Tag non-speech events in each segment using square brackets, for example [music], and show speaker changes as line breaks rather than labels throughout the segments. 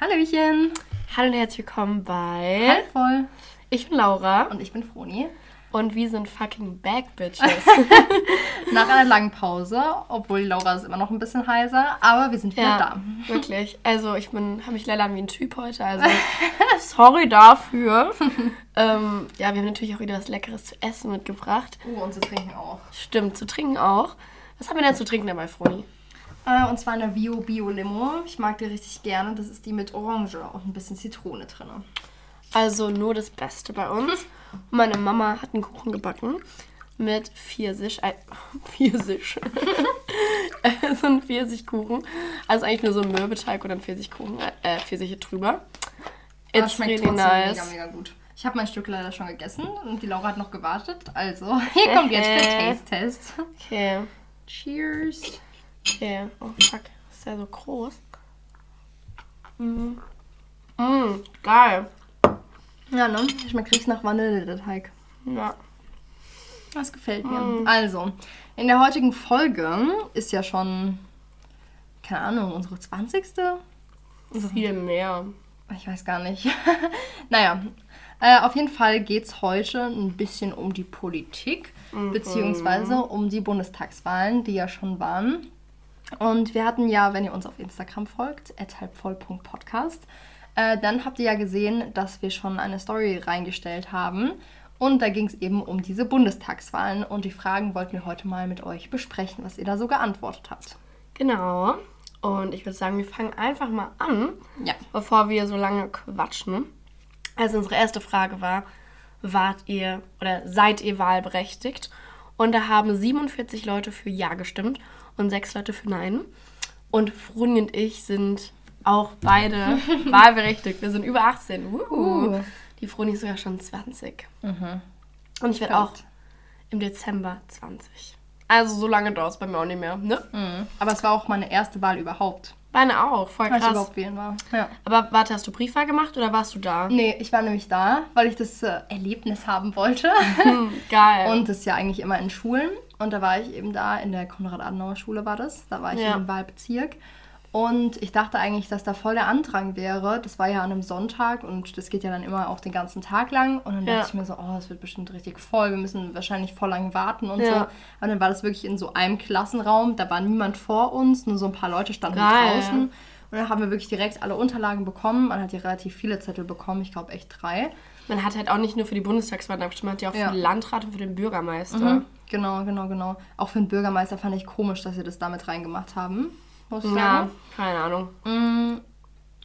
Hallöchen.
Hallo und herzlich willkommen bei
Halbvoll.
Ich bin Laura
Und ich bin Froni.
und wir sind fucking back bitches. [laughs]
Nach einer langen Pause, obwohl Laura ist immer noch ein bisschen heiser, aber wir sind wieder
ja,
da.
wirklich. Also ich bin, habe mich leider wie ein Typ heute, also [laughs] sorry dafür. ähm, ja, wir haben natürlich auch wieder was Leckeres zu essen mitgebracht.
Oh, und zu trinken auch.
Stimmt, zu trinken auch. Was haben wir denn zu trinken dabei, Froni?
Äh, und zwar eine Bio Bio Limo. Ich mag die richtig gerne. Das ist die mit Orange und ein bisschen Zitrone drin.
Also nur das Beste bei uns. Meine Mama hat einen Kuchen gebacken mit Pfirsich. Äh, [laughs] Pfirsich. Äh, [laughs] so ein Pfirsichkuchen. Also eigentlich nur so ein Mürbeteig und dann Pfirsichkuchen, äh, Pfirsiche drüber.
Aber
It's
schmeckt
really
trotzdem
nice.
mega, mega gut. Ich habe mein Stück leider schon gegessen und die Laura hat noch gewartet. Also, [laughs] hier kommt jetzt der Taste-Test.
Okay,
Cheers.
Okay. Oh fuck, ist der so groß? Mm. Mm, geil.
Ja, ne? Schmeckt richtig nach Vanille, der Teig.
Ja.
Das gefällt mir. Also, in der heutigen Folge ist ja schon, keine Ahnung, unsere 20.
Viel mehr.
Ich weiß gar nicht. [laughs] naja, äh, auf jeden Fall geht es heute ein bisschen um die Politik, beziehungsweise um die Bundestagswahlen, die ja schon waren. Und wir hatten ja, wenn ihr uns auf Instagram folgt, halbvoll.podcast, äh, dann habt ihr ja gesehen, dass wir schon eine Story reingestellt haben. Und da ging es eben um diese Bundestagswahlen. Und die Fragen wollten wir heute mal mit euch besprechen, was ihr da so geantwortet habt.
Genau. Und ich würde sagen, wir fangen einfach mal an.
Ja.
bevor wir so lange quatschen. Also unsere erste Frage war, wart ihr oder seid ihr wahlberechtigt? Und da haben 47 Leute für Ja gestimmt und 6 Leute für Nein. Und Fruni und ich sind auch beide [laughs] wahlberechtigt. Wir sind über 18. Wuhu.
Uh.
Die Fruni ist sogar schon 20. Und ich werde auch im Dezember 20. Also so lange dauert es bei mir auch nicht mehr. Ne?
Mhm. Aber es war auch meine erste Wahl überhaupt,
Meine auch, voll
als ich
krass.
überhaupt wählen war. Ja.
Aber warte, hast du Briefwahl gemacht oder warst du da?
Nee, ich war nämlich da, weil ich das äh, Erlebnis haben wollte. [laughs]
Geil.
Und das ja eigentlich immer in Schulen. Und da war ich eben da, in der Konrad-Adenauer-Schule war das. Da war ich
Ja.
in dem Wahlbezirk. Und ich dachte eigentlich, dass da voll der Andrang wäre. Das war ja an einem Sonntag und das geht ja dann immer auch den ganzen Tag lang. Und dann
Ja.
dachte ich mir so, oh, das wird bestimmt richtig voll. Wir müssen wahrscheinlich voll lang warten und
Ja.
so. Aber dann war das wirklich in so einem Klassenraum. Da war niemand vor uns, nur so ein paar Leute standen
Geil.
draußen. Und dann haben wir wirklich direkt alle Unterlagen bekommen. Man hat ja relativ viele Zettel bekommen, ich glaube echt drei.
Man hat halt auch nicht nur für die Bundestagswahl abgestimmt, man hat ja auch
Ja.
für den Landrat und für den Bürgermeister.
Mhm. Genau, genau, genau. Auch für den Bürgermeister fand ich komisch, dass sie das damit reingemacht haben. Muss ich
Ja,
sagen.
keine Ahnung.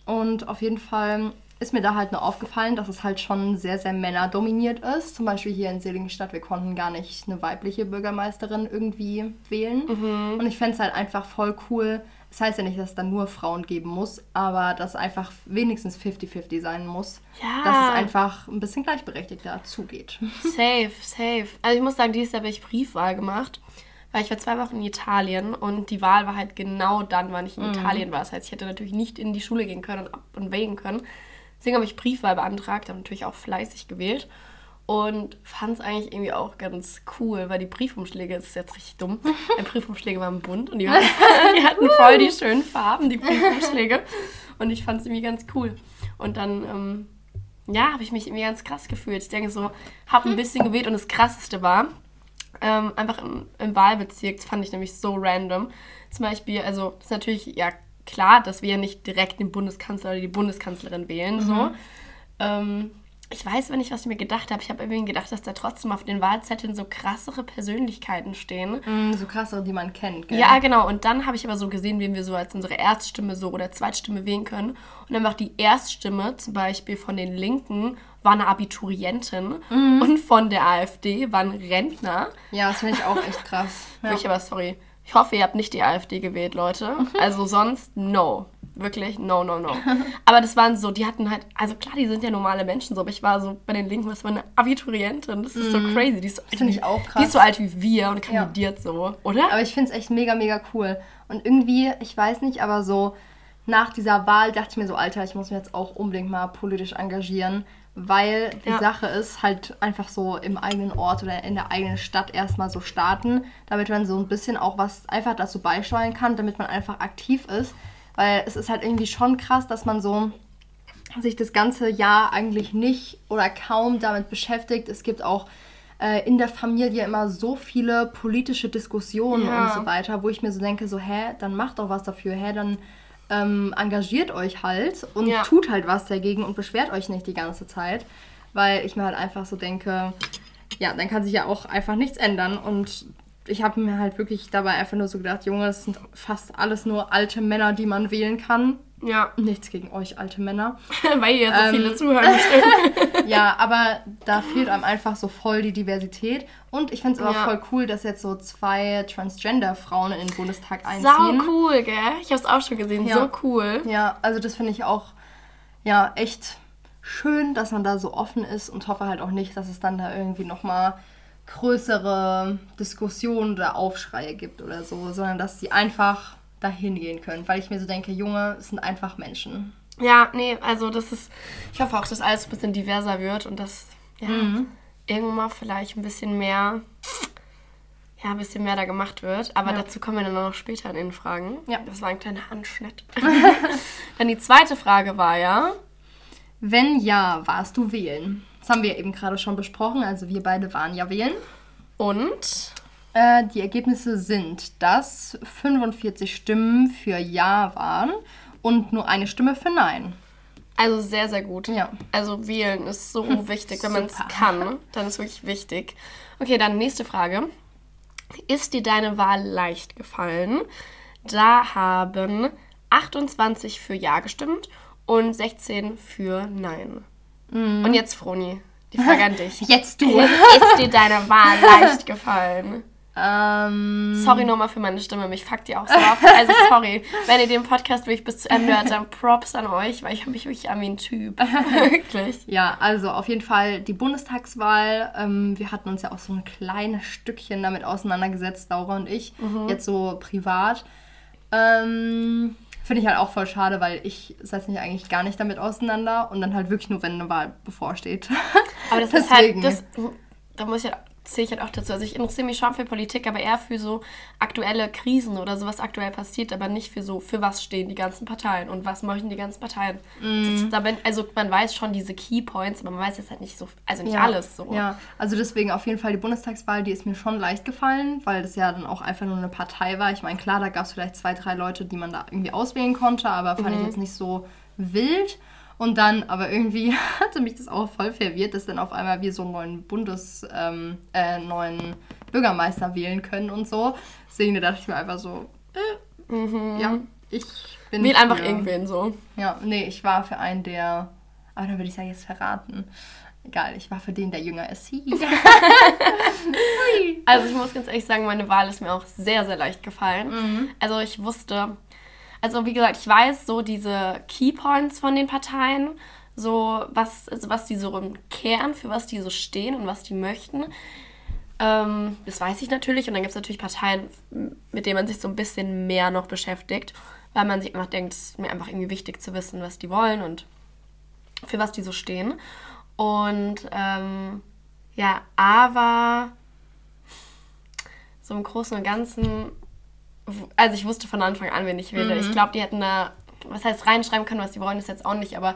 Und auf jeden Fall ist mir da halt nur aufgefallen, dass es halt schon sehr, sehr männerdominiert ist. Zum Beispiel hier in Seligenstadt, wir konnten gar nicht eine weibliche Bürgermeisterin irgendwie wählen. Und ich fände es halt einfach voll cool. Das heißt ja nicht, dass es dann nur Frauen geben muss, aber dass einfach wenigstens 50-50 sein muss.
Ja.
Dass es einfach ein bisschen gleichberechtigter zugeht. [laughs]
Safe, safe. Also ich muss sagen, dieses Jahr habe ich Briefwahl gemacht, weil ich war zwei Wochen in Italien und die Wahl war halt genau dann, wann ich in Italien war. Das heißt, ich hätte natürlich nicht in die Schule gehen können und und wählen können. Deswegen habe ich Briefwahl beantragt, habe natürlich auch fleißig gewählt und fand es eigentlich irgendwie auch ganz cool, weil die Briefumschläge, das ist jetzt richtig dumm, [laughs] die Briefumschläge waren bunt und die hatten, [laughs] die hatten voll die schönen Farben, die Briefumschläge. Und ich fand es irgendwie ganz cool. Und dann, ähm, ja, habe ich mich irgendwie ganz krass gefühlt. Ich denke so, habe ein bisschen gewählt und das Krasseste war, ähm, einfach im, im Wahlbezirk, das fand ich nämlich so random. Zum Beispiel, also das ist natürlich ja klar, dass wir ja nicht direkt den Bundeskanzler oder die Bundeskanzlerin wählen, so. Ähm, ich weiß aber nicht, was ich mir gedacht habe. Ich habe irgendwie gedacht, dass da trotzdem auf den Wahlzetteln so krassere Persönlichkeiten stehen.
Mm, so krassere, die man kennt, gell?
Ja, genau. Und dann habe ich aber so gesehen, wen wir so als unsere Erststimme so oder Zweitstimme wählen können. Und dann war die Erststimme zum Beispiel von den Linken war eine Abiturientin und von der AfD war ein Rentner.
Ja, das finde ich auch echt krass. Ja.
Ich aber, sorry, ich hoffe, ihr habt nicht die AfD gewählt, Leute. Also sonst, no. Wirklich, no, no, no. [laughs] Aber das waren so, die hatten halt, also klar, die sind ja normale Menschen so, aber ich war so bei den Linken, was war eine Abiturientin. Das ist so crazy. Die ist so,
Mhm. Das finde ich auch
Die
krass.
ist so alt wie wir und kandidiert so, oder?
Aber ich finde es echt mega, mega cool. Und irgendwie, ich weiß nicht, aber so nach dieser Wahl dachte ich mir so, Alter, ich muss mich jetzt auch unbedingt mal politisch engagieren, weil die
Ja.
Sache ist halt einfach so im eigenen Ort oder in der eigenen Stadt erstmal so starten, damit man so ein bisschen auch was einfach dazu beisteuern kann, damit man einfach aktiv ist. weil es ist halt irgendwie schon krass, dass man so sich das ganze Jahr eigentlich nicht oder kaum damit beschäftigt. Es gibt auch äh, in der Familie immer so viele politische Diskussionen
Ja.
und so weiter, wo ich mir so denke, so, hä, dann macht doch was dafür, hä, dann ähm, engagiert euch halt und
Ja.
tut halt was dagegen und beschwert euch nicht die ganze Zeit, weil ich mir halt einfach so denke, ja, dann kann sich ja auch einfach nichts ändern und ich habe mir halt wirklich dabei einfach nur so gedacht, Junge, das sind fast alles nur alte Männer, die man wählen kann.
Ja,
Nichts gegen euch, alte Männer. [laughs]
weil hier so
Ähm.
viele zuhören. bestimmt. [laughs]
Ja, aber da fehlt einem einfach so voll die Diversität. Und ich finde es aber
Ja.
voll cool, dass jetzt so zwei Transgender-Frauen in den Bundestag
Sau
einziehen.
cool, gell? Ich hab's auch schon gesehen.
Ja.
So cool.
Ja, also das finde ich auch ja echt schön, dass man da so offen ist und hoffe halt auch nicht, dass es dann da irgendwie nochmal größere Diskussionen oder Aufschreie gibt oder so, sondern dass sie einfach dahin gehen können, weil ich mir so denke, Junge, es sind einfach Menschen.
Ja, nee, also das ist. Ich hoffe auch, dass alles ein bisschen diverser wird und dass ja,
Mhm.
irgendwann mal vielleicht ein bisschen mehr. Ja, ein bisschen mehr da gemacht wird. Aber
Ja.
dazu kommen wir dann noch später in den Fragen.
Ja.
Das war ein kleiner Anschnitt. [laughs] [laughs] dann die zweite Frage war ja.
Wenn ja, warst du wählen? Das haben wir eben gerade schon besprochen, also wir beide waren ja wählen.
Und
Äh, die Ergebnisse sind, dass 45 Stimmen für Ja waren und nur eine Stimme für Nein.
also sehr, sehr gut.
Ja.
Also wählen ist so [laughs] wichtig, wenn man es kann. Dann ist wirklich wichtig. Okay, dann nächste Frage. Ist dir deine Wahl leicht gefallen? Da haben 28 für Ja gestimmt und 16 für Nein. Und jetzt, Froni, die Frage an dich. [laughs]
Jetzt du.
Ist dir deine Wahl leicht gefallen?
Ähm,
Sorry nochmal für meine Stimme, mich fuckt die auch so ab. Also sorry, wenn ihr den Podcast wirklich bis zu Ende hört, dann Props an euch, weil ich habe mich wirklich an wie ein Typ. [laughs] Wirklich.
ja, also auf jeden Fall die Bundestagswahl. Ähm, wir hatten uns ja auch so ein kleines Stückchen damit auseinandergesetzt, Laura und ich, jetzt so privat. Ähm, Finde ich halt auch voll schade, weil ich setze mich eigentlich gar nicht damit auseinander und dann halt wirklich nur, wenn eine Wahl bevorsteht.
Aber das
Deswegen. [laughs]
ist halt, das, da muss ich halt, zähle ich halt auch dazu. Also ich interessiere mich schon für Politik, aber eher für so aktuelle Krisen oder so, was aktuell passiert, aber nicht für so, für was stehen die ganzen Parteien und was möchten die ganzen Parteien. Das, da bin, also man weiß schon diese Key Points, aber man weiß jetzt halt nicht so, also nicht
Ja,
alles so.
Ja, also deswegen auf jeden Fall die Bundestagswahl, die ist mir schon leicht gefallen, weil das ja dann auch einfach nur eine Partei war. Ich meine, klar, da gab es vielleicht zwei, drei Leute, die man da irgendwie auswählen konnte, aber fand
Mhm.
ich jetzt nicht so wild. Und dann, aber irgendwie [laughs] hatte mich das auch voll verwirrt, dass dann auf einmal wir so einen neuen Bundes, ähm, äh, neuen Bürgermeister wählen können und so. Deswegen dachte ich mir einfach so, äh, ja, ich bin.
Mhm. Wähl einfach irgendwen so.
Ja, nee, ich war für einen, der. Aber dann würde ich ja jetzt verraten. Egal, ich war für den, der jünger ist. [laughs]
Also ich muss ganz ehrlich sagen, meine Wahl ist mir auch sehr, sehr leicht gefallen.
Mhm.
Also ich wusste, also wie gesagt, ich weiß so diese Keypoints von den Parteien, so was, also was die so im Kern, für was die so stehen und was die möchten. Ähm, das weiß ich natürlich. Und dann gibt es natürlich Parteien, mit denen man sich so ein bisschen mehr noch beschäftigt, weil man sich einfach denkt, es ist mir einfach irgendwie wichtig zu wissen, was die wollen und für was die so stehen. Und ähm, ja, aber so im Großen und Ganzen, also ich wusste von Anfang an, wen ich wähle. Ich glaube, die hätten da, was heißt reinschreiben können, was die wollen, ist jetzt auch nicht, aber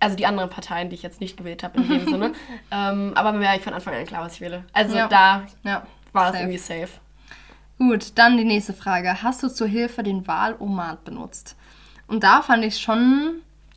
also die anderen Parteien, die ich jetzt nicht gewählt habe in dem [laughs] Sinne. Ähm, aber mir war eigentlich von Anfang an klar, was ich wähle. Also
Ja.
da
ja,
war es irgendwie safe.
Gut, dann die nächste Frage. Hast du zur Hilfe den Wahlomat benutzt? Und da fand ich schon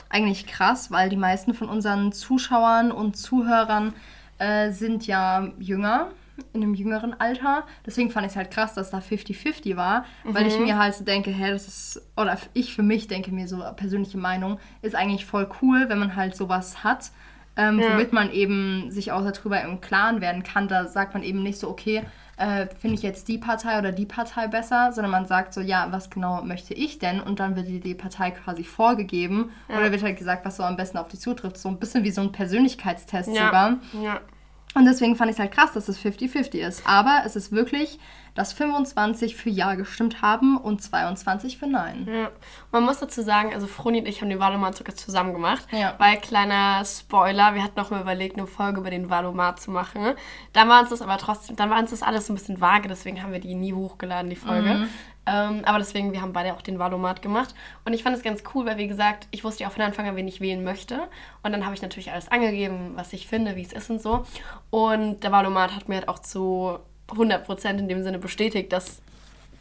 eigentlich krass, weil die meisten von unseren Zuschauern und Zuhörern äh, sind ja jünger, in einem jüngeren Alter. Deswegen fand ich es halt krass, dass da 50-50 war, weil ich mir halt so denke, hä, das ist, oder ich für mich denke mir so, persönliche Meinung, ist eigentlich voll cool, wenn man halt sowas hat. Ähm,
Ja.
womit man eben sich auch darüber im Klaren werden kann. Da sagt man eben nicht so, okay, äh, finde ich jetzt die Partei oder die Partei besser, sondern man sagt so, ja, was genau möchte ich denn? Und dann wird dir die Partei quasi vorgegeben oder wird halt gesagt, was so am besten auf dich zutrifft. So ein bisschen wie so ein Persönlichkeitstest sogar.
ja.
Und deswegen fand ich es halt krass, dass es 50-50 ist. Aber es ist wirklich, dass 25 für Ja gestimmt haben und 22 für Nein.
Ja. Man muss dazu sagen, also Froni und ich haben den Valomat sogar zusammen gemacht.
Ja.
Weil, kleiner Spoiler, wir hatten noch mal überlegt, eine Folge über den Valomat zu machen. Dann war uns das aber trotzdem, dann war uns das alles so ein bisschen vage, deswegen haben wir die nie hochgeladen, die Folge. Ähm, aber deswegen, wir haben beide auch den Wahlomat gemacht. Und ich fand es ganz cool, weil, wie gesagt, ich wusste ja auch von Anfang an, wen ich wählen möchte. Und dann habe ich natürlich alles angegeben, was ich finde, wie es ist und so. Und der Wahlomat hat mir halt auch zu 100% in dem Sinne bestätigt, dass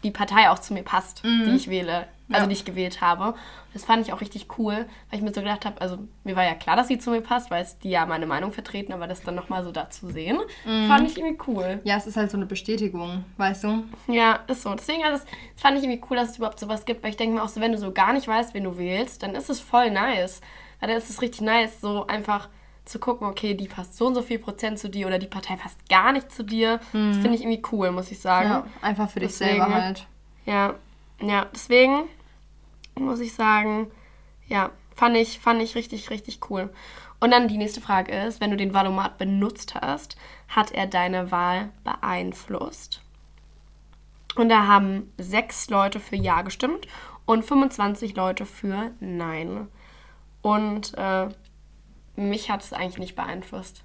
die Partei auch zu mir passt, die ich wähle, also
Ja.
die ich gewählt habe. Das fand ich auch richtig cool, weil ich mir so gedacht habe, also mir war ja klar, dass sie zu mir passt, weil es die ja meine Meinung vertreten, aber das dann nochmal so da zu sehen, fand ich irgendwie cool.
Ja, es ist halt so eine Bestätigung, weißt du?
Ja, ist so. Deswegen, also, das fand ich irgendwie cool, dass es überhaupt sowas gibt, weil ich denke mir auch so, wenn du so gar nicht weißt, wen du wählst, dann ist es voll nice. Weil dann ist es richtig nice, so einfach zu gucken, okay, die passt so und so viel Prozent zu dir oder die Partei passt gar nicht zu dir. Das finde ich irgendwie cool, muss ich sagen.
Ja, einfach für dich
Deswegen-
selber halt.
Ja, ja, deswegen muss ich sagen, ja, fand ich, fand ich richtig, richtig cool. Und dann die nächste Frage ist, wenn du den Valomat benutzt hast, hat er deine Wahl beeinflusst? Und da haben sechs Leute für Ja gestimmt und 25 Leute für Nein. Und äh, mich hat es eigentlich nicht beeinflusst.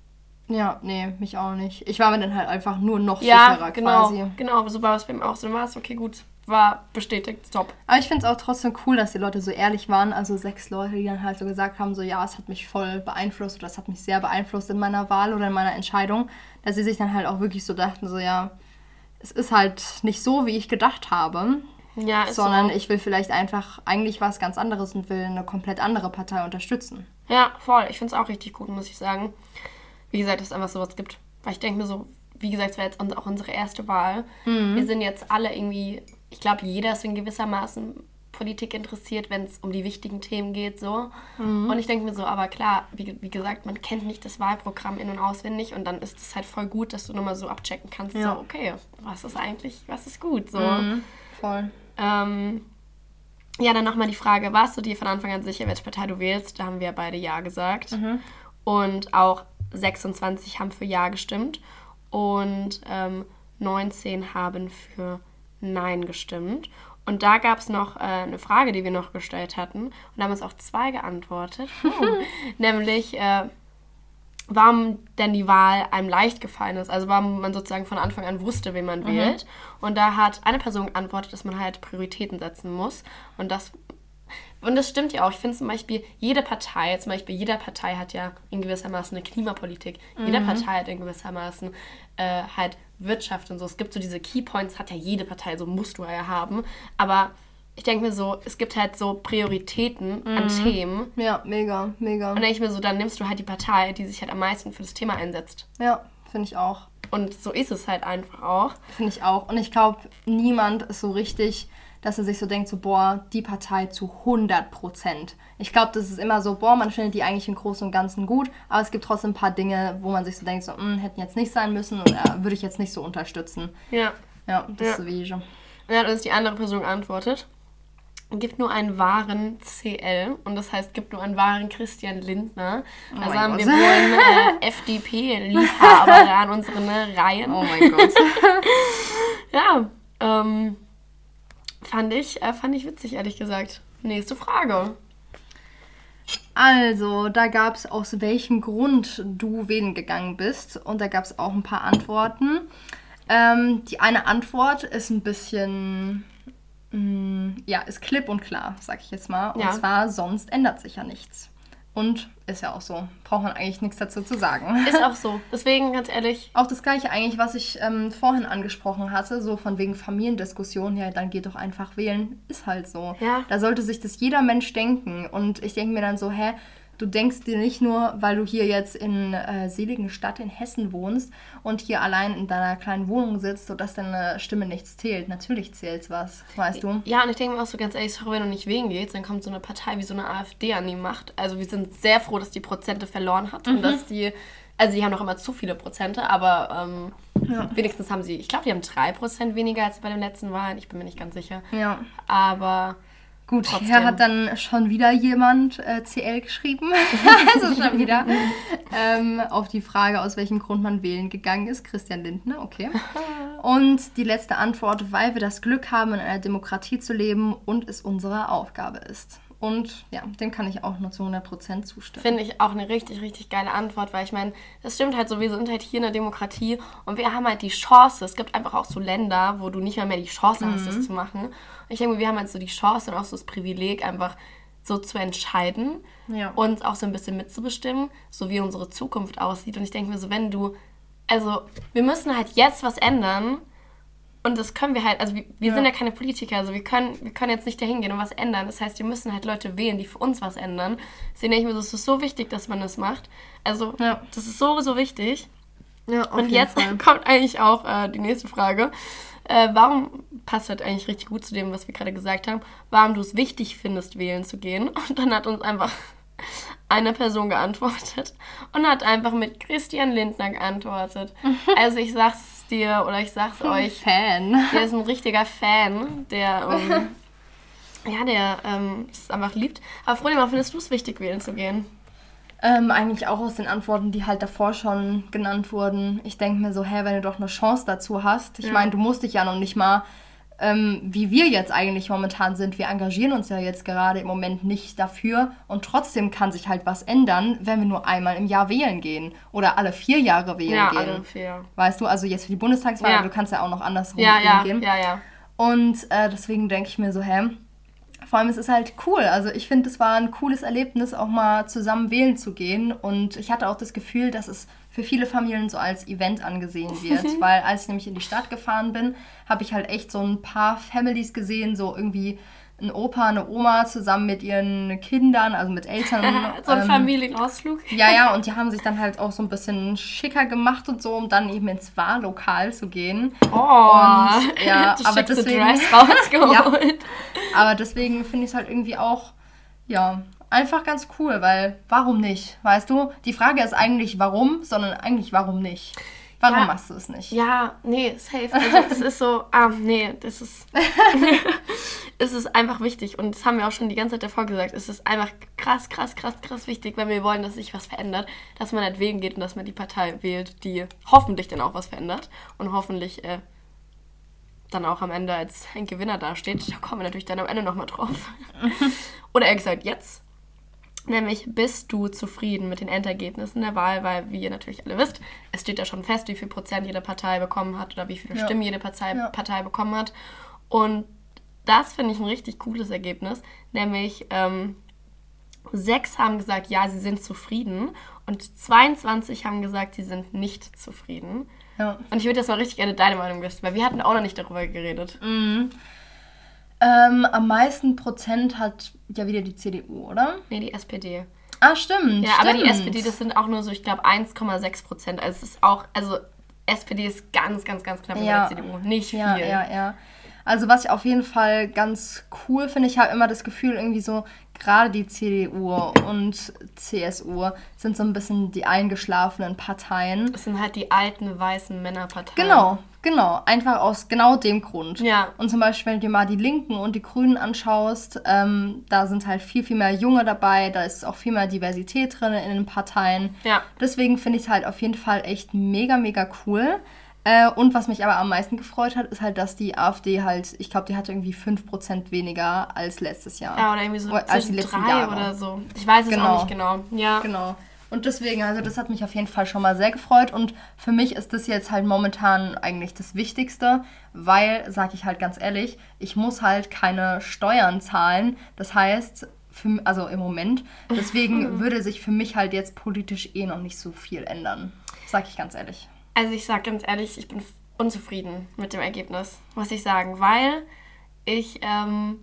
Ja, nee, mich auch nicht. Ich war mir dann halt einfach nur noch
Ja,
sicherer
genau,
quasi.
genau, so war es bei mir auch. So war es, okay, gut, war bestätigt, top.
Aber ich finde es auch trotzdem cool, dass die Leute so ehrlich waren. Also sechs Leute, die dann halt so gesagt haben, so ja, es hat mich voll beeinflusst oder es hat mich sehr beeinflusst in meiner Wahl oder in meiner Entscheidung. Dass sie sich dann halt auch wirklich so dachten, so ja, es ist halt nicht so, wie ich gedacht habe.
Ja, ist
sondern
so.
ich will vielleicht einfach eigentlich was ganz anderes und will eine komplett andere Partei unterstützen.
Ja, voll. Ich finde es auch richtig gut, muss ich sagen. Wie gesagt, dass es einfach sowas gibt. Weil ich denke mir so, wie gesagt, es war jetzt auch unsere erste Wahl. Wir sind jetzt alle irgendwie, ich glaube, jeder ist in gewissermaßen Politik interessiert, wenn es um die wichtigen Themen geht, so. Und ich denke mir so, aber klar, wie, wie gesagt, man kennt nicht das Wahlprogramm in- und auswendig und dann ist es halt voll gut, dass du nochmal so abchecken kannst,
Ja.
so, okay, was ist eigentlich, was ist gut, so.
Voll.
Ähm, ja, dann nochmal die Frage, warst du dir von Anfang an sicher, welche Partei du wählst? Da haben wir beide Ja gesagt. Und auch 26 haben für Ja gestimmt und ähm, 19 haben für Nein gestimmt. Und da gab es noch äh, eine Frage, die wir noch gestellt hatten. Und da haben uns auch zwei geantwortet. [laughs] Oh. Nämlich, äh, warum denn die Wahl einem leicht gefallen ist. Also warum man sozusagen von Anfang an wusste, wen man wählt. Und da hat eine Person geantwortet, dass man halt Prioritäten setzen muss. Und das und das stimmt ja auch. Ich finde zum Beispiel, jede Partei, zum Beispiel jeder Partei hat ja in gewissermaßen eine Klimapolitik. Jede Partei hat in gewissermaßen äh, halt Wirtschaft und so. Es gibt so diese Keypoints, hat ja jede Partei, so musst du ja haben. Aber ich denke mir so, es gibt halt so Prioritäten an Themen.
Ja, mega, mega.
Und dann denke ich mir so, dann nimmst du halt die Partei, die sich halt am meisten für das Thema einsetzt.
Ja, finde ich auch.
Und so ist es halt einfach auch.
Finde ich auch. Und ich glaube, niemand ist so richtig, dass er sich so denkt, so, boah, die Partei zu 100 Prozent. Ich glaube, das ist immer so, boah, man findet die eigentlich im Großen und Ganzen gut, aber es gibt trotzdem ein paar Dinge, wo man sich so denkt, so, hm, hätten jetzt nicht sein müssen oder würde ich jetzt nicht so unterstützen.
Ja.
Ja, das
Ja.
ist so wie ich.
Und dann hat uns die andere Person geantwortet. Gibt nur einen wahren CL und das heißt, gibt nur einen wahren Christian Lindner. Also
mein
haben
Gott.
wir wohl äh, FDP-Liebhaber [laughs] an unseren Reihen.
Oh mein Gott. [laughs]
Ja, ähm, fand ich, äh, fand ich witzig, ehrlich gesagt. Nächste Frage.
Also, da gab es aus welchem Grund du wählen gegangen bist. Und da gab es auch ein paar Antworten. Ähm, die eine Antwort ist ein bisschen, ja, ist klipp und klar, sag ich jetzt mal. Und
Ja.
zwar, sonst ändert sich ja nichts. Und ist ja auch so. Braucht man eigentlich nichts dazu zu sagen.
Ist auch [laughs] so. Deswegen, ganz ehrlich,
Auch das gleiche eigentlich, was ich ähm, vorhin angesprochen hatte, so von wegen Familiendiskussion, ja, dann geht doch einfach wählen, ist halt so.
Ja.
Da sollte sich das jeder Mensch denken. Und ich denke mir dann so, hä, du denkst dir nicht nur, weil du hier jetzt in äh, seligen Stadt in Hessen wohnst und hier allein in deiner kleinen Wohnung sitzt, sodass deine Stimme nichts zählt. Natürlich zählt's was, weißt du?
Ja, und ich denke mir auch so ganz ehrlich, sorry, wenn du nicht wählen gehst, dann kommt so eine Partei wie so eine AfD an die Macht. Also wir sind sehr froh, dass die Prozente verloren hat und dass die, also die haben noch immer zu viele Prozente, aber ähm, wenigstens haben sie, ich glaube, die haben 3% weniger als bei den letzten Wahlen, ich bin mir nicht ganz sicher.
Ja.
Aber
Gut,
Trotzdem.
hier hat dann schon wieder jemand äh, CL geschrieben. [laughs] also schon wieder. ähm, auf die Frage, aus welchem Grund man wählen gegangen ist. Christian Lindner, okay. [laughs] Und die letzte Antwort, weil wir das Glück haben, in einer Demokratie zu leben und es unsere Aufgabe ist. Und ja, dem kann ich auch nur zu 100% zustimmen.
Finde ich auch eine richtig, richtig geile Antwort, weil ich meine, das stimmt halt so, wir sind halt hier in der Demokratie und wir haben halt die Chance. Es gibt einfach auch so Länder, wo du nicht mal mehr die Chance hast, das zu machen. Und ich denke, wir haben halt so die Chance und auch so das Privileg, einfach so zu entscheiden
Ja.
und auch so ein bisschen mitzubestimmen, so wie unsere Zukunft aussieht. Und ich denke mir so, wenn du, also wir müssen halt jetzt was ändern und das können wir halt, also wir, wir sind ja keine Politiker, also wir können, wir können jetzt nicht dahin gehen und was ändern. Das heißt, wir müssen halt Leute wählen, die für uns was ändern. Deswegen denke ich mir, so, es ist so wichtig, dass man das macht. Also
Ja.
das ist so, so wichtig.
Ja, auf
Und
jeden
jetzt
Fall. [laughs]
kommt eigentlich auch äh, die nächste Frage. Äh, warum, passt halt eigentlich richtig gut zu dem, was wir gerade gesagt haben, warum du es wichtig findest, wählen zu gehen. [laughs] Und dann hat uns einfach [laughs] eine Person geantwortet und hat einfach mit Christian Lindner geantwortet. Also ich sag's dir oder ich sag's euch,
Fan. [laughs]
der ist ein richtiger Fan, der, ähm, [laughs] ja, der ähm, es einfach liebt. Aber Frodi, warum findest du es wichtig, wählen zu gehen?
Ähm, eigentlich auch aus den Antworten, die halt davor schon genannt wurden. Ich denke mir so, hä, wenn du doch eine Chance dazu hast. Ich
Ja.
meine, du musst dich ja noch nicht mal, ähm, wie wir jetzt eigentlich momentan sind. Wir engagieren uns ja jetzt gerade im Moment nicht dafür. Und trotzdem kann sich halt was ändern, wenn wir nur einmal im Jahr wählen gehen. Oder alle vier Jahre wählen
Ja,
gehen.
alle vier.
Weißt du, also jetzt für die Bundestagswahl,
Ja.
aber du kannst ja auch noch andersrum
Ja, ja,
gehen.
ja, ja.
Und äh, deswegen denke ich mir so, hä? Vor allem, es ist halt cool. Also ich finde, es war ein cooles Erlebnis, auch mal zusammen wählen zu gehen. Und ich hatte auch das Gefühl, dass es für viele Familien so als Event angesehen [laughs] wird. Weil als ich nämlich in die Stadt gefahren bin, habe ich halt echt so ein paar Families gesehen, so irgendwie ein Opa, eine Oma zusammen mit ihren Kindern, also mit Eltern. [laughs]
so ein
ähm,
Familienausflug.
ja, ja, und die haben sich dann halt auch so ein bisschen schicker gemacht und so, um dann eben ins Wahllokal zu gehen.
Oh,
Und, ja, [laughs]
die
aber deswegen-
rausgeholt.
Aber deswegen finde ich es halt irgendwie auch, ja, einfach ganz cool, weil warum nicht? Weißt du, die Frage ist eigentlich warum, sondern eigentlich warum nicht? Warum
Ja.
machst du es nicht?
Ja, nee, safe. Also es ist so, [laughs] ah, nee, das ist, [laughs] es ist einfach wichtig. Und das haben wir auch schon die ganze Zeit davor gesagt. Es ist einfach krass, krass, krass, krass wichtig, wenn wir wollen, dass sich was verändert, dass man halt wählen geht und dass man die Partei wählt, die hoffentlich dann auch was verändert und hoffentlich äh, dann auch am Ende als ein Gewinner dasteht. Da kommen wir natürlich dann am Ende nochmal drauf. [laughs] Oder eher gesagt, jetzt. Nämlich, bist du zufrieden mit den Endergebnissen der Wahl? Weil, wie ihr natürlich alle wisst, es steht ja schon fest, wie viel Prozent jede Partei bekommen hat oder wie viele
Ja.
Stimmen jede Partei,
Ja.
Partei bekommen hat. Und das finde ich ein richtig cooles Ergebnis. Nämlich, ähm, sechs haben gesagt, ja, sie sind zufrieden. Und 22 haben gesagt, sie sind nicht zufrieden.
Ja.
Und ich würde jetzt mal richtig gerne deine Meinung wissen, weil wir hatten auch noch nicht darüber geredet.
Ähm, am meisten Prozent hat ja wieder die CDU, oder?
Nee, die SPD.
Ah, stimmt.
Ja, aber die
stimmt.
SPD, das sind auch nur so, ich glaube, 1,6 Prozent. Also es ist auch, also SPD ist ganz, ganz, ganz knapp
Ja.
über der CDU. Nicht viel.
Ja, ja, ja. Also was ich auf jeden Fall ganz cool finde, ich habe immer das Gefühl, irgendwie so, gerade die CDU und CSU sind so ein bisschen die eingeschlafenen Parteien.
Das sind halt die alten weißen Männerparteien.
Genau, genau. Einfach aus genau dem Grund.
Ja.
Und zum Beispiel, wenn du dir mal die Linken und die Grünen anschaust, ähm, da sind halt viel, viel mehr Junge dabei, da ist auch viel mehr Diversität drin in den Parteien.
Ja.
Deswegen finde ich es halt auf jeden Fall echt mega, mega cool. Äh, und was mich aber am meisten gefreut hat, ist halt, dass die AfD halt, ich glaube, die hatte irgendwie 5% weniger als letztes Jahr.
Ja, oder irgendwie so
Oder als die letzten
drei
Jahre.
oder so. Ich weiß es
Genau.
auch nicht genau. Ja.
Genau. Und deswegen, also das hat mich auf jeden Fall schon mal sehr gefreut. Und für mich ist das jetzt halt momentan eigentlich das Wichtigste, weil, sag ich halt ganz ehrlich, ich muss halt keine Steuern zahlen. Das heißt, für, also im Moment. [laughs] Deswegen würde sich für mich halt jetzt politisch eh noch nicht so viel ändern. Sag ich ganz ehrlich.
Also ich sag ganz ehrlich, ich bin unzufrieden mit dem Ergebnis, muss ich sagen, weil ich, ähm,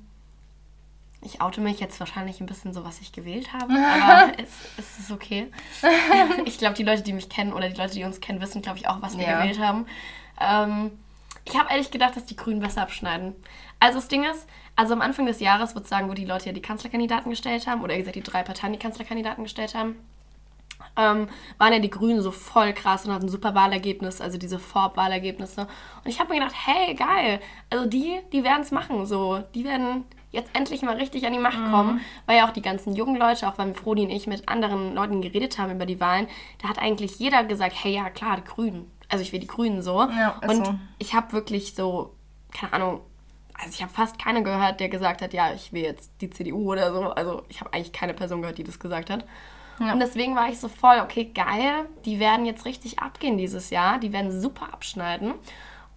ich oute mich jetzt wahrscheinlich ein bisschen so, was ich gewählt habe, [laughs] aber es, es ist okay. [laughs] ich glaube, die Leute, die mich kennen oder die Leute, die uns kennen, wissen, glaube ich, auch, was wir
Ja.
gewählt haben. Ähm, ich habe ehrlich gedacht, dass die Grünen besser abschneiden. Also das Ding ist, also am Anfang des Jahres, würde ich sagen, wo die Leute ja die Kanzlerkandidaten gestellt haben, oder eher gesagt, die drei Parteien die Kanzlerkandidaten gestellt haben, ähm, waren ja die Grünen so voll krass und hatten super Wahlergebnisse, also diese Vorwahlergebnisse. Und ich habe mir gedacht, hey, geil, also die, die werden es machen, so, die werden jetzt endlich mal richtig an die Macht kommen, weil ja auch die ganzen jungen Leute, auch wenn Frodi und ich mit anderen Leuten geredet haben über die Wahlen, da hat eigentlich jeder gesagt, hey, ja klar, die Grünen. Also ich will die Grünen so.
Ja,
und
so.
ich habe wirklich so, keine Ahnung, also ich habe fast keiner gehört, der gesagt hat, ja, ich will jetzt die CDU oder so. Also ich habe eigentlich keine Person gehört, die das gesagt hat. Ja. Und deswegen war ich so voll, okay, geil, die werden jetzt richtig abgehen dieses Jahr, die werden super abschneiden.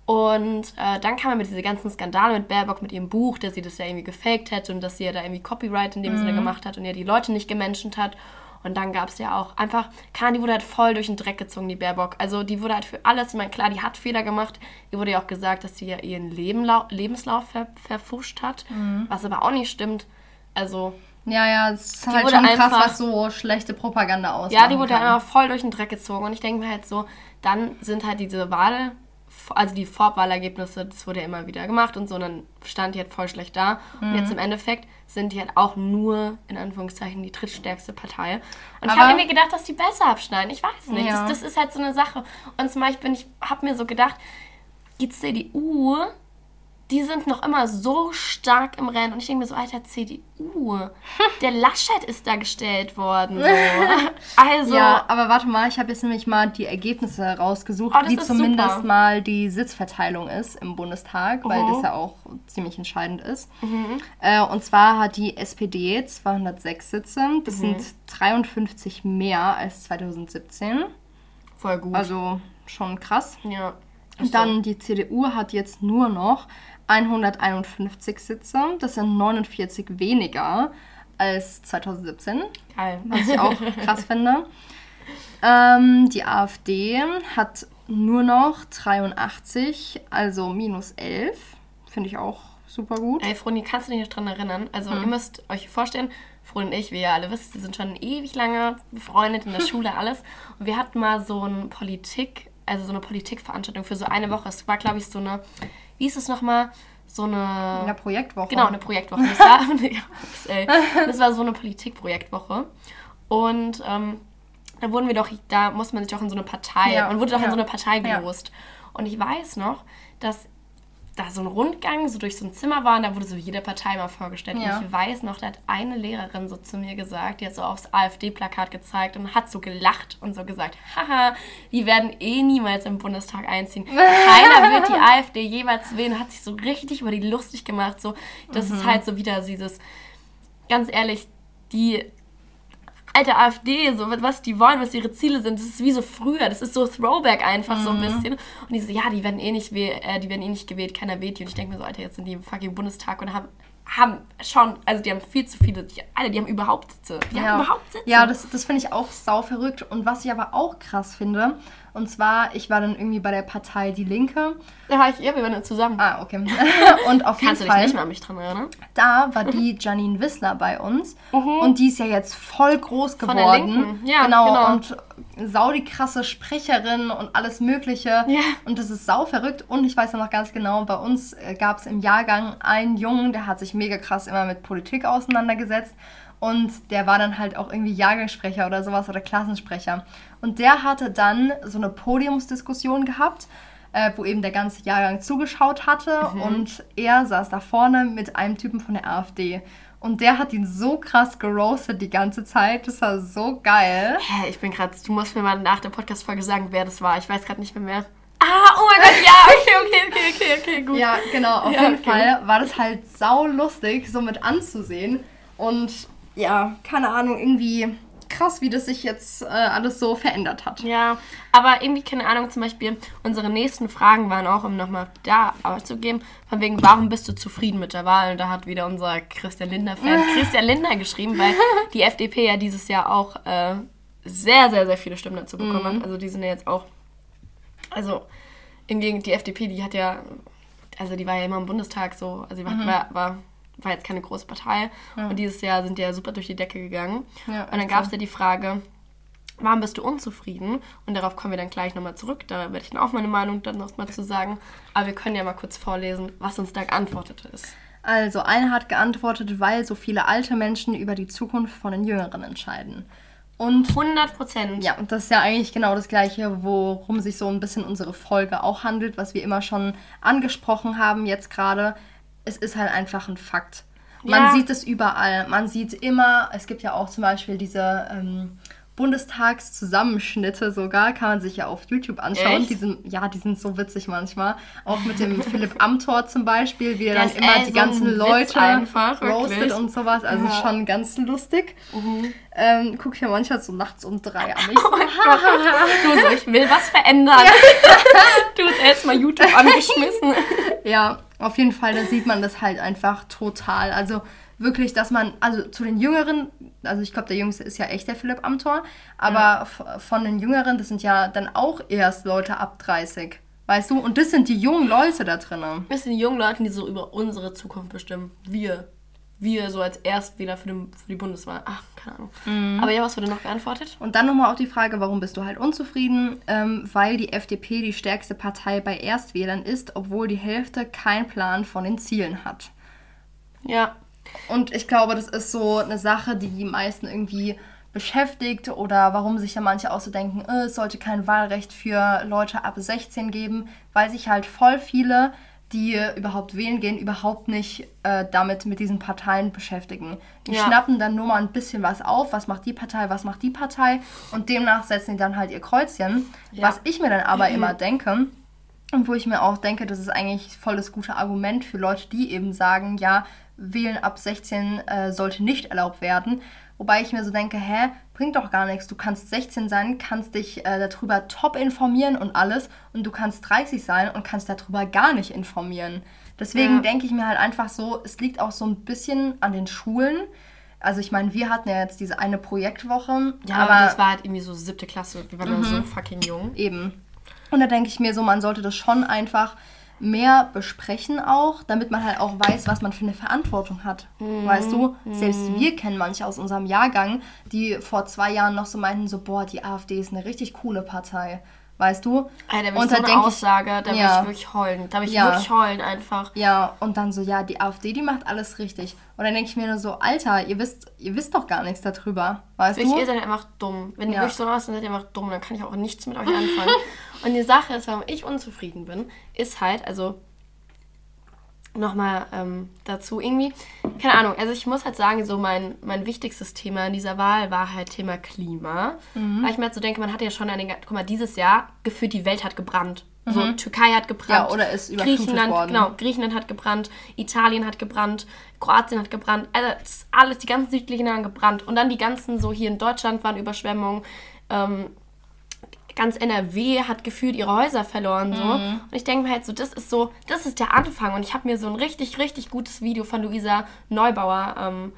Und äh, dann kam er mit diese ganzen Skandale mit Baerbock, mit ihrem Buch, dass sie das ja irgendwie gefaked hätte und dass sie ja da irgendwie Copyright in dem mhm. Sinne gemacht hat und ja die Leute nicht gemenschent hat. Und dann gab es ja auch einfach, Kahn, die wurde halt voll durch den Dreck gezogen, die Baerbock. Also die wurde halt für alles, ich meine, klar, die hat Fehler gemacht. Ihr wurde ja auch gesagt, dass sie ja ihren Lebenlau Lebenslauf ver verfuscht hat, mhm. was aber auch nicht stimmt. Also
ja, ja, es ist halt schon krass, was so schlechte Propaganda aussieht.
Ja, die wurde kann. einfach voll durch den Dreck gezogen. Und ich denke mir halt so, dann sind halt diese Wahl, also die Vorwahlergebnisse, das wurde ja immer wieder gemacht und so, und dann stand die halt voll schlecht da. Mhm. Und jetzt im Endeffekt sind die halt auch nur, in Anführungszeichen, die drittstärkste Partei. Und Aber ich habe mir gedacht, dass die besser abschneiden. Ich weiß nicht. Ja. Das, das, ist halt so eine Sache. Und zum Beispiel, ich habe mir so gedacht, die CDU die sind noch immer so stark im Rennen. Und ich denke mir so, alter, CDU, [laughs] der Laschet ist da gestellt worden. So. [laughs]
Also. Ja, aber warte mal, ich habe jetzt nämlich mal die Ergebnisse rausgesucht, oh, wie zumindest super. mal die Sitzverteilung ist im Bundestag, weil das ja auch ziemlich entscheidend ist. Mhm. Äh, und zwar hat die SPD 206 Sitze. Das mhm. sind 53 mehr als 2017.
Voll gut.
Also schon krass. Ja. Und dann die CDU hat jetzt nur noch 151 Sitze. Das sind 49 weniger als 2017. Geil. Was ich auch [laughs] krass finde. Ähm, die AfD hat nur noch 83, also minus 11. Finde ich auch super gut.
Ey, Froni, kannst du dich noch dran erinnern? Also, hm. ihr müsst euch vorstellen, Froni und ich, wie ihr alle wisst, wir sind schon ewig lange befreundet in der [laughs] Schule, alles. Und wir hatten mal so ein Politik, also so eine Politikveranstaltung für so eine Woche. Es war, glaube ich, so eine wie ist es nochmal? So eine.
Eine Projektwoche.
Genau, eine Projektwoche. Das [laughs] war, das war so eine Politikprojektwoche. Und ähm, da wurden wir doch, da muss man sich doch in so eine Partei, ja. man wurde doch ja. in so eine Partei gelost. Ja. Und ich weiß noch, dass da so ein Rundgang so durch so ein Zimmer war und da wurde so jede Partei mal vorgestellt. Ja. Und ich weiß noch, da hat eine Lehrerin so zu mir gesagt, die hat so aufs AfD-Plakat gezeigt und hat so gelacht und so gesagt, haha, die werden eh niemals im Bundestag einziehen. [laughs] Keiner wird die AfD jeweils wählen. Hat sich so richtig über die lustig gemacht. So, das mhm. ist halt so wieder dieses, ganz ehrlich, die alte AfD, so was die wollen, was ihre Ziele sind, das ist wie so früher, das ist so Throwback einfach mhm. so ein mhm. bisschen. Und die so, ja, die werden eh nicht, äh, die werden eh nicht gewählt, keiner wählt die. Und ich denke mir so, Alter, jetzt sind die im fucking Bundestag und haben haben schon, also die haben viel zu viele, die, alle, die haben überhaupt Sitze. Die ja. haben überhaupt Sitze.
Ja, das, das finde ich auch sau verrückt. Und was ich aber auch krass finde, und zwar, ich war dann irgendwie bei der Partei Die Linke.
Da war ich, ja, wir waren dann zusammen.
Ah, okay. [laughs] und auf jeden
Kannst
Fall.
du dich nicht mehr an mich dran erinnern?
Da war die Janine Wissler bei uns. Mhm. Und die ist ja jetzt voll groß geworden. Von der Linken. Ja, genau. genau. Und sau die krasse Sprecherin und alles Mögliche. Ja. Und das ist sau verrückt. Und ich weiß ja noch ganz genau, bei uns äh, gab es im Jahrgang einen Jungen, der hat sich mega krass immer mit Politik auseinandergesetzt. Und der war dann halt auch irgendwie Jahrgangssprecher oder sowas oder Klassensprecher. Und der hatte dann so eine Podiumsdiskussion gehabt, äh, wo eben der ganze Jahrgang zugeschaut hatte. Mhm. Und er saß da vorne mit einem Typen von der AfD. Und der hat ihn so krass geroastet die ganze Zeit. Das war so geil.
Hä, ich bin gerade, du musst mir mal nach der Podcast-Folge sagen, wer das war. Ich weiß gerade nicht mehr mehr. Ah, oh mein Gott, ja, okay, okay, okay, okay, okay, gut.
Ja, genau, auf ja, jeden okay. Fall war das halt sau lustig, so mit anzusehen. Und ja, keine Ahnung, irgendwie krass, wie das sich jetzt äh, alles so verändert hat.
Ja, aber irgendwie, keine Ahnung, zum Beispiel, unsere nächsten Fragen waren auch, um nochmal da auszugeben, von wegen, warum bist du zufrieden mit der Wahl? Und da hat wieder unser Christian Linder-Fan [laughs] Christian Linder geschrieben, weil die [laughs] FDP ja dieses Jahr auch äh, sehr, sehr, sehr viele Stimmen dazu bekommen hat. Mhm. Also die sind ja jetzt auch, also im Gegenteil, die FDP, die hat ja, also die war ja immer im Bundestag so, also die mhm. war, war war jetzt keine große Partei. Ja. Und dieses Jahr sind die ja super durch die Decke gegangen. Ja, und dann gab es ja die Frage, warum bist du unzufrieden? Und darauf kommen wir dann gleich nochmal zurück. Da werde ich dann auch meine Meinung dann nochmal zu sagen. Aber wir können ja mal kurz vorlesen, was uns da geantwortet ist.
Also, einer hat geantwortet, weil so viele alte Menschen über die Zukunft von den Jüngeren entscheiden.
Und 100 Prozent.
Ja, und das ist ja eigentlich genau das Gleiche, worum sich so ein bisschen unsere Folge auch handelt, was wir immer schon angesprochen haben jetzt gerade es ist halt einfach ein Fakt. Man ja. sieht es überall. Man sieht immer, es gibt ja auch zum Beispiel diese ähm, Bundestagszusammenschnitte sogar, kann man sich ja auf YouTube anschauen. Die sind, ja, die sind so witzig manchmal. Auch mit dem [laughs] Philipp Amthor zum Beispiel, wie er dann immer die
so
ganzen Leute
einfach,
roastet
wirklich.
und sowas. Also
Ja. Mhm.
schon ganz lustig. Ähm, guck ich mir manchmal so nachts um drei [laughs] an. Ich
Oh
so,
Gott. Du so, ich will was verändern. [laughs] Du hast erst mal YouTube angeschmissen.
Ja, auf jeden Fall, da sieht man das halt einfach total. Also wirklich, dass man, also zu den Jüngeren, also ich glaube, der Jüngste ist ja echt der Philipp Amthor, aber f- von den Jüngeren, das sind ja dann auch erst Leute ab 30. Weißt du? Und das sind die jungen Leute da drinnen.
Wir sind die jungen Leute, die so über unsere Zukunft bestimmen. Wir. Wir so als Erstwähler für, den, für die Bundeswahl. Ach, keine Ahnung. Aber ja, was wurde noch geantwortet?
Und dann nochmal auf die Frage, warum bist du halt unzufrieden? Ähm, weil die FDP die stärkste Partei bei Erstwählern ist, obwohl die Hälfte keinen Plan von den Zielen hat.
Ja.
Und ich glaube, das ist so eine Sache, die die meisten irgendwie beschäftigt oder warum sich ja manche auch so denken, äh, es sollte kein Wahlrecht für Leute ab 16 geben, weil sich halt voll viele, die überhaupt wählen gehen, überhaupt nicht äh, damit mit diesen Parteien beschäftigen. Die
Ja.
schnappen dann nur mal ein bisschen was auf, was macht die Partei, was macht die Partei und demnach setzen die dann halt ihr Kreuzchen.
Ja.
Was ich mir dann aber [clears throat] immer denke, und wo ich mir auch denke, das ist eigentlich voll das gute Argument für Leute, die eben sagen, ja, wählen ab 16 äh, sollte nicht erlaubt werden. Wobei ich mir so denke, hä, bringt doch gar nichts. Du kannst 16 sein, kannst dich äh, darüber top informieren und alles. Und du kannst 30 sein und kannst darüber gar nicht informieren. Deswegen
Ja.
denke ich mir halt einfach so, es liegt auch so ein bisschen an den Schulen. Also ich meine, wir hatten ja jetzt diese eine Projektwoche.
Ja, aber, das war halt irgendwie so siebte Klasse. Wir waren ja so fucking jung.
Eben. Und da denke ich mir so, man sollte das schon einfach mehr besprechen auch, damit man halt auch weiß, was man für eine Verantwortung hat. Weißt du, selbst wir kennen manche aus unserem Jahrgang, die vor zwei Jahren noch so meinten, so, boah, die AfD ist eine richtig coole Partei. Weißt du?
Alter, da
Und
so eine
denk ich-
Aussage, da will
Ja.
ich wirklich heulen. Da will ich
Ja.
wirklich heulen einfach.
Ja, und dann so, ja, die AfD, die macht alles richtig. Und dann denke ich mir nur so, Alter, ihr wisst, ihr wisst doch gar nichts darüber. Weißt
Wirklich,
du?
ihr seid einfach dumm. Wenn ihr
Ja.
wirklich so raus seid, seid ihr einfach dumm. Dann kann ich auch nichts mit euch anfangen. [laughs] Und die Sache ist, warum ich unzufrieden bin, ist halt, also nochmal ähm, dazu irgendwie, keine Ahnung, also ich muss halt sagen, so mein, mein wichtigstes Thema in dieser Wahl war halt Thema Klima. Weil ich mir halt so denke, man hat ja schon eine, guck mal, dieses Jahr gefühlt die Welt hat gebrannt. So, Türkei hat gebrannt.
Ja, oder ist überflutet
Griechenland,
worden.
Genau, Griechenland hat gebrannt, Italien hat gebrannt, Kroatien hat gebrannt, also alles, die ganzen südlichen haben gebrannt. Und dann die ganzen, so hier in Deutschland waren Überschwemmungen, ähm, ganz NRW hat gefühlt ihre Häuser verloren so. Und ich denke mir halt so, das ist so, das ist der Anfang. Und ich habe mir so ein richtig, richtig gutes Video von Luisa Neubauer ähm,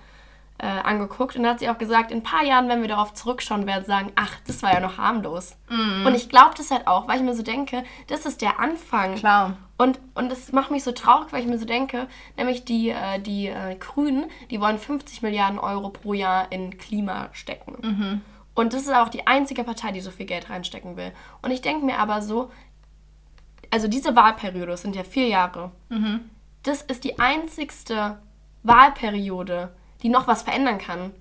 äh, angeguckt und da hat sie auch gesagt, in ein paar Jahren, wenn wir darauf zurückschauen, werden sagen, ach, das war ja noch harmlos. Und ich glaube das halt auch, weil ich mir so denke, das ist der Anfang.
Klar.
Und, und das macht mich so traurig, weil ich mir so denke, nämlich die, äh, die äh, Grünen, die wollen 50 Milliarden Euro pro Jahr in Klima stecken. Und das ist auch die einzige Partei, die so viel Geld reinstecken will. Und ich denke mir aber so, also diese Wahlperiode, das sind ja vier Jahre, das ist die einzigste Wahlperiode, die noch was verändern kann.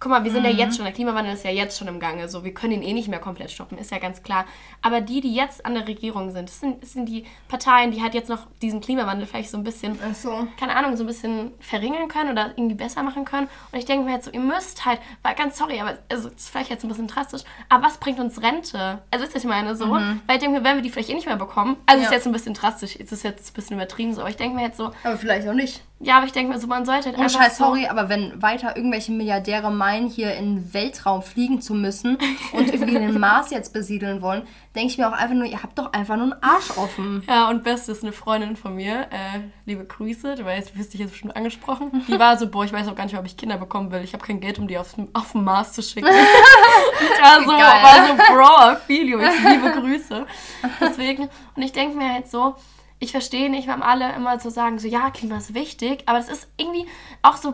Guck mal, wir sind ja jetzt schon, der Klimawandel ist ja jetzt schon im Gange, so wir können ihn eh nicht mehr komplett stoppen, ist ja ganz klar. Aber die, die jetzt an der Regierung sind, das sind, das sind die Parteien, die halt jetzt noch diesen Klimawandel vielleicht so ein bisschen,
so.
keine Ahnung, so ein bisschen verringern können oder irgendwie besser machen können. Und ich denke mir halt so, ihr müsst halt, weil ganz sorry, aber also das ist vielleicht jetzt ein bisschen drastisch, aber was bringt uns Rente? Also wisst ihr, was ich meine, so, weil ich denke mir, wenn wir die vielleicht eh nicht mehr bekommen, also
Ja.
ist jetzt ein bisschen drastisch, es ist jetzt ein bisschen übertrieben so, aber ich denke mir jetzt so,
Aber vielleicht auch nicht.
Ja, aber ich denke mir so, man sollte halt
Ohne
einfach
Scheiß,
so,
sorry, aber wenn weiter irgendwelche Milliardäre meinen, hier in den Weltraum fliegen zu müssen und [laughs] irgendwie den Mars jetzt besiedeln wollen, denke ich mir auch einfach nur, ihr habt doch einfach nur einen Arsch offen.
Ja, und Beste ist eine Freundin von mir, äh, liebe Grüße, du weißt, du wirst dich jetzt bestimmt angesprochen. Die war so, boah, ich weiß auch gar nicht, ob ich Kinder bekommen will. Ich habe kein Geld, um die auf, auf den Mars zu schicken. [laughs] ich war so,
Geil.
war so, Bro, you, ich liebe Grüße. Deswegen, und ich denke mir halt so, ich verstehe nicht, warum alle immer so sagen, so, ja, Klima ist wichtig, aber es ist irgendwie auch so,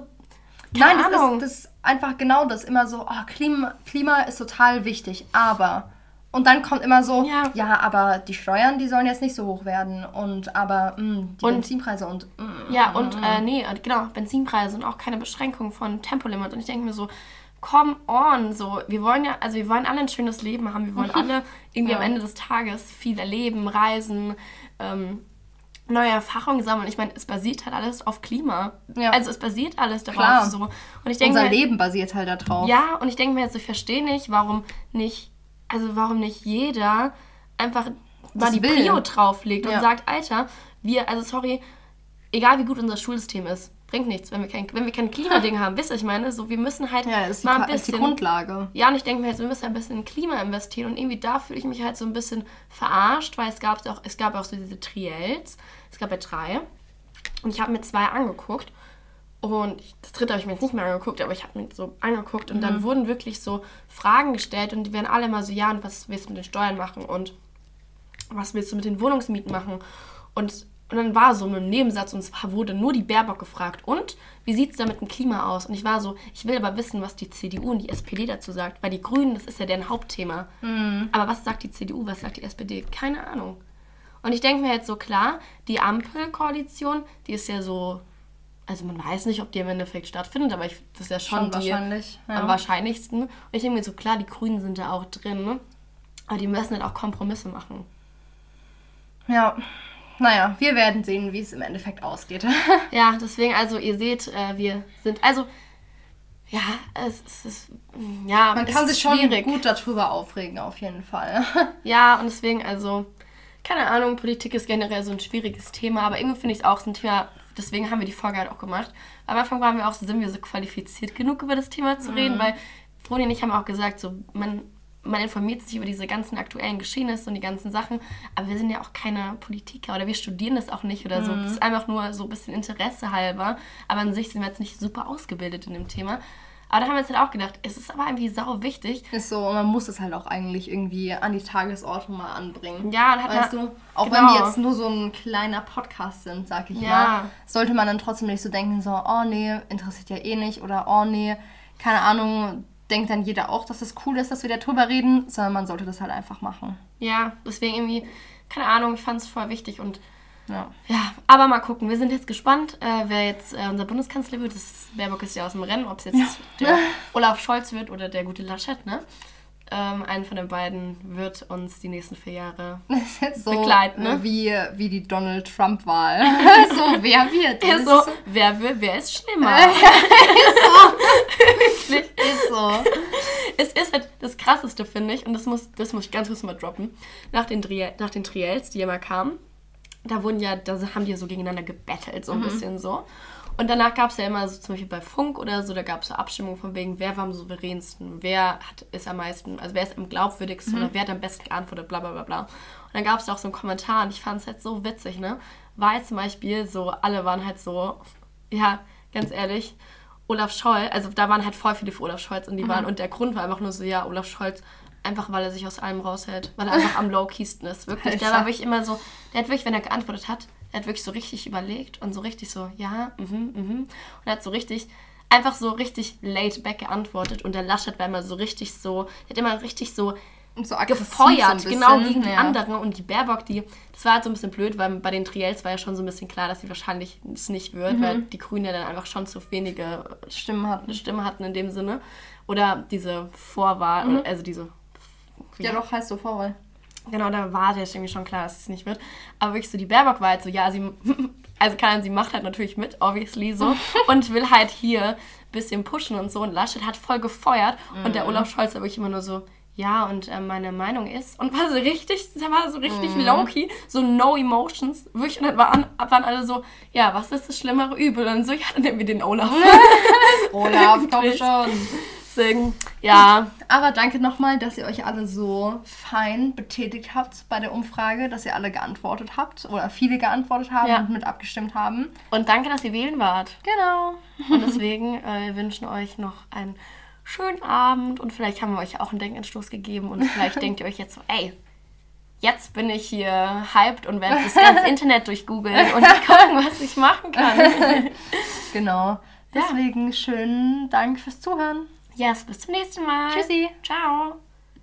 keine
Nein, das
Ahnung.
ist, das ist einfach genau das. Immer so, oh, Klima, Klima ist total wichtig, aber. Und dann kommt immer so,
Ja.
ja, aber die Steuern, die sollen jetzt nicht so hoch werden. Und aber mh, die
Und-
Benzinpreise und. Mh.
Ja, und äh, nee, genau, Benzinpreise und auch keine Beschränkung von Tempolimit. Und ich denke mir so, come on, so, wir wollen ja, also wir wollen alle ein schönes Leben haben, wir wollen [laughs] alle irgendwie am Ende des Tages viel erleben, reisen, ähm, neue Erfahrungen sammeln. Ich meine, es basiert halt alles auf Klima.
Ja.
Also es basiert alles darauf.
Klar.
So. Und ich denke
Unser
mir,
Leben basiert halt darauf.
ja, und ich denke mir jetzt, ich verstehe nicht, warum nicht, also warum nicht jeder einfach mal die
will.
Prio drauflegt und
Ja.
sagt, Alter, wir, also sorry, egal wie gut unser Schulsystem ist, bringt nichts, wenn wir kein, wenn wir kein Klimading [laughs] haben, wisst ihr, ich meine? So, wir müssen halt
Ja, ist die,
mal ein
Ka- ist die
bisschen
Grundlage.
ja, und ich denke mir jetzt, wir müssen ein bisschen in Klima investieren und irgendwie da fühle ich mich halt so ein bisschen verarscht, weil es gab auch, es gab auch so diese Triels, es gab ja drei und ich habe mir zwei angeguckt und das dritte habe ich mir jetzt nicht mehr angeguckt, aber ich habe mir so angeguckt und dann wurden wirklich so Fragen gestellt und die werden alle mal so, ja, und was willst du mit den Steuern machen und was willst du mit den Wohnungsmieten machen und und dann war so mit einem Nebensatz und es war- wurde nur die Baerbock gefragt. Und wie sieht es da mit dem Klima aus? Und ich war so, ich will aber wissen, was die CDU und die SPD dazu sagt. Weil die Grünen, das ist ja deren Hauptthema. Aber was sagt die CDU, was sagt die SPD? Keine Ahnung. Und ich denke mir jetzt so, klar, die Ampelkoalition, die ist ja so, also man weiß nicht, ob die im Endeffekt stattfindet, aber ich, das ist ja schon,
Schon
die
wahrscheinlich, ja.
am wahrscheinlichsten. Und ich denke mir so, klar, die Grünen sind da auch drin, ne? aber die müssen halt auch Kompromisse machen.
Ja. Naja, wir werden sehen, wie es im Endeffekt ausgeht. [laughs]
Ja, deswegen, also ihr seht, äh, wir sind, also, ja, es, es ist, mm, ja,
Man kann sich schon gut darüber aufregen, auf jeden Fall. [laughs]
Ja, und deswegen, also, keine Ahnung, Politik ist generell so ein schwieriges Thema, aber irgendwie finde ich es auch so ein Thema, deswegen haben wir die Folge halt auch gemacht. Am Anfang waren wir auch so, sind wir so qualifiziert genug, über das Thema zu reden, weil Froni und ich haben auch gesagt, so, man, man informiert sich über diese ganzen aktuellen Geschehnisse und die ganzen Sachen, aber wir sind ja auch keine Politiker oder wir studieren das auch nicht oder so. Das ist einfach nur so ein bisschen Interesse halber, aber an sich sind wir jetzt nicht super ausgebildet in dem Thema. Aber da haben wir uns halt auch gedacht, es ist aber irgendwie sau wichtig,
Ist so, und man muss es halt auch eigentlich irgendwie an die Tagesordnung mal anbringen.
Ja, und hat
weißt
man-
du? Auch
genau.
wenn wir jetzt nur so ein kleiner Podcast sind, sag ich
Ja.
mal, sollte man dann trotzdem nicht so denken, so, oh nee, interessiert ja eh nicht oder oh nee, keine Ahnung, denkt dann jeder auch, dass es cool ist, dass wir darüber reden, sondern man sollte das halt einfach machen.
Ja, deswegen irgendwie, keine Ahnung, ich fand es voll wichtig und
Ja.
ja, aber mal gucken. Wir sind jetzt gespannt, äh, wer jetzt äh, unser Bundeskanzler wird. Das Baerbock ist ja aus dem Rennen, ob es jetzt der [laughs] Olaf Scholz wird oder der gute Laschet, ne? Ähm, einen von den beiden wird uns die nächsten vier Jahre. [laughs]
Ist so
Begleiten, ne?
äh, wie, wie die Donald Trump-Wahl. [laughs] so, wer wird?
Ja, so,
ist
wer will, wer ist schlimmer? [laughs]
Ist so.
es ist halt das Krasseste, finde ich, und das muss, das muss ich ganz kurz mal droppen. Nach den, Drie nach den Triels, die immer kamen, da wurden ja, da haben die ja so gegeneinander gebettelt, so ein bisschen so. Und danach gab es ja immer so zum Beispiel bei Funk oder so, da gab es so Abstimmungen von wegen, wer war am souveränsten, wer hat, ist am meisten, also wer ist am glaubwürdigsten oder wer hat am besten geantwortet, bla bla bla bla. Und dann gab es auch so einen Kommentar und ich fand es halt so witzig, ne? War jetzt zum Beispiel so, alle waren halt so, ja, ganz ehrlich, Olaf Scholz, also da waren halt voll viele für Olaf Scholz und die waren, und der Grund war einfach nur so, ja, Olaf Scholz, einfach weil er sich aus allem raushält, weil er einfach am low-keysten ist. Wirklich, der war wirklich immer so, der hat wirklich, wenn er geantwortet hat, er hat wirklich so richtig überlegt und so richtig so, ja, mhm, mhm. Und er hat so richtig, einfach so richtig laid back geantwortet und der Laschet war immer so richtig so, der hat immer richtig so
So
gefeuert,
so
genau gegen die
ja.
anderen. Und die Baerbock, die, das war halt so ein bisschen blöd, weil bei den Triels war ja schon so ein bisschen klar, dass sie wahrscheinlich es nicht wird, weil die Grünen ja dann einfach schon zu wenige
Stimmen hatten.
Stimme hatten in dem Sinne. Oder diese Vorwahl, also diese.
Ja, doch, heißt so Vorwahl.
Genau, da war das irgendwie schon klar, dass es nicht wird. Aber wirklich so, die Baerbock war halt so, ja, sie, [laughs] also kann sie macht halt natürlich mit, obviously so, [laughs] und will halt hier ein bisschen pushen und so. Und Laschet hat voll gefeuert und der Olaf Scholz war wirklich immer nur so, ja, und äh, meine Meinung ist, und war so richtig, der war so richtig low-key, so no emotions, wirklich, und dann waren, waren alle so, ja, was ist das schlimmere Übel? Und so, ja, dann nehmen wir den Olaf. [laughs]
Olaf, komm schon.
Deswegen, ja,
Aber danke nochmal, dass ihr euch alle so fein betätigt habt bei der Umfrage, dass ihr alle geantwortet habt oder viele geantwortet haben
Ja.
und mit abgestimmt haben.
und danke, dass ihr wählen wart.
Genau.
Und deswegen äh, wir wünschen euch noch einen schönen Abend und vielleicht haben wir euch auch einen Denkanstoß gegeben und vielleicht [laughs] denkt ihr euch jetzt so, ey, jetzt bin ich hier hyped und werde das ganze [laughs] Internet durchgoogeln und gucken, was ich machen kann. [laughs]
Genau. Deswegen schönen Dank fürs Zuhören.
Yes, bis zum nächsten Mal.
Tschüssi.
Ciao.